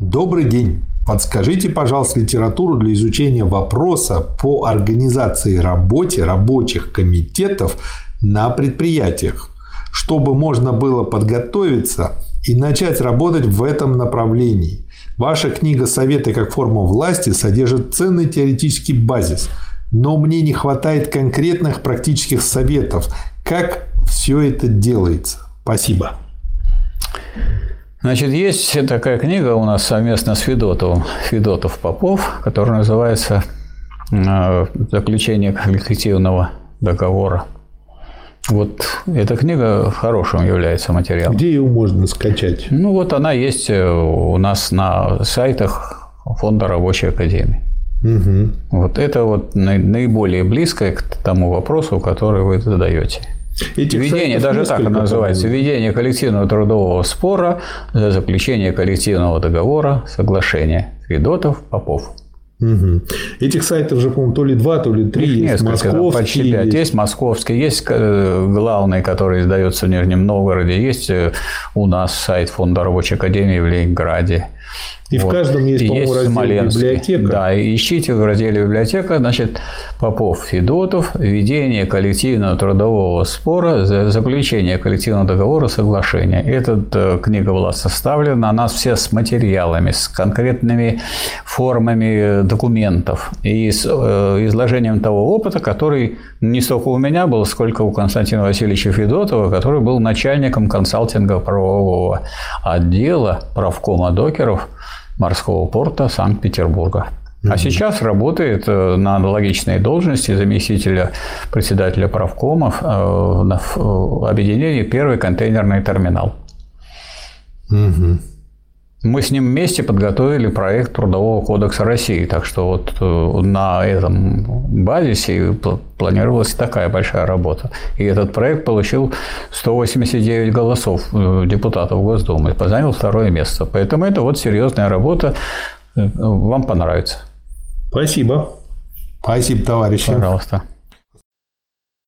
Добрый день. Подскажите, пожалуйста, литературу для изучения вопроса по организации работе рабочих комитетов на предприятиях, чтобы можно было подготовиться и начать работать в этом направлении. Ваша книга «Советы как форма власти» содержит ценный теоретический базис, но мне не хватает конкретных практических советов, как все это делается. Спасибо. Значит, есть такая книга у нас совместно с Федотовым, Федотов Попов, которая называется э, «Заключение коллективного договора». Вот эта книга хорошим является материалом. Где ее можно скачать? Ну, вот она есть э, у нас на сайтах Фонда рабочей академии. Угу. Вот это вот наиболее близкое к тому вопросу, который вы задаете. Этих Введение, даже так оно называется, введение коллективного трудового спора за заключение коллективного договора, соглашения. Федотов, Попов. Угу. Этих сайтов же, по-моему, то ли два, то ли три. Их есть несколько, московский. Почти пять. Есть. есть московский, есть э, главный, который издается в Нижнем Новгороде, есть э, у нас сайт Фонда рабочей академии в Ленинграде. И вот. в каждом есть, по-моему, раздел библиотека. Да, ищите в разделе библиотека, значит, Попов, Федотов, введение коллективного трудового спора, заключение коллективного договора, соглашения. Эта э, книга была составлена, она все с материалами, с конкретными формами документов и с э, изложением того опыта, который не столько у меня был, сколько у Константина Васильевича Федотова, который был начальником консалтинга правового отдела правкома докеров морского порта Санкт-Петербурга. А сейчас работает э, на аналогичной должности заместителя председателя правкомов э, в объединении «Первый контейнерный терминал». Угу. Мы с ним вместе подготовили проект Трудового кодекса России, так что вот э, на этом базисе планировалась такая большая работа. И этот проект получил 189 голосов э, депутатов Госдумы, занял второе место. Поэтому это вот серьезная работа, э, вам понравится. Спасибо. Спасибо, товарищи. Пожалуйста.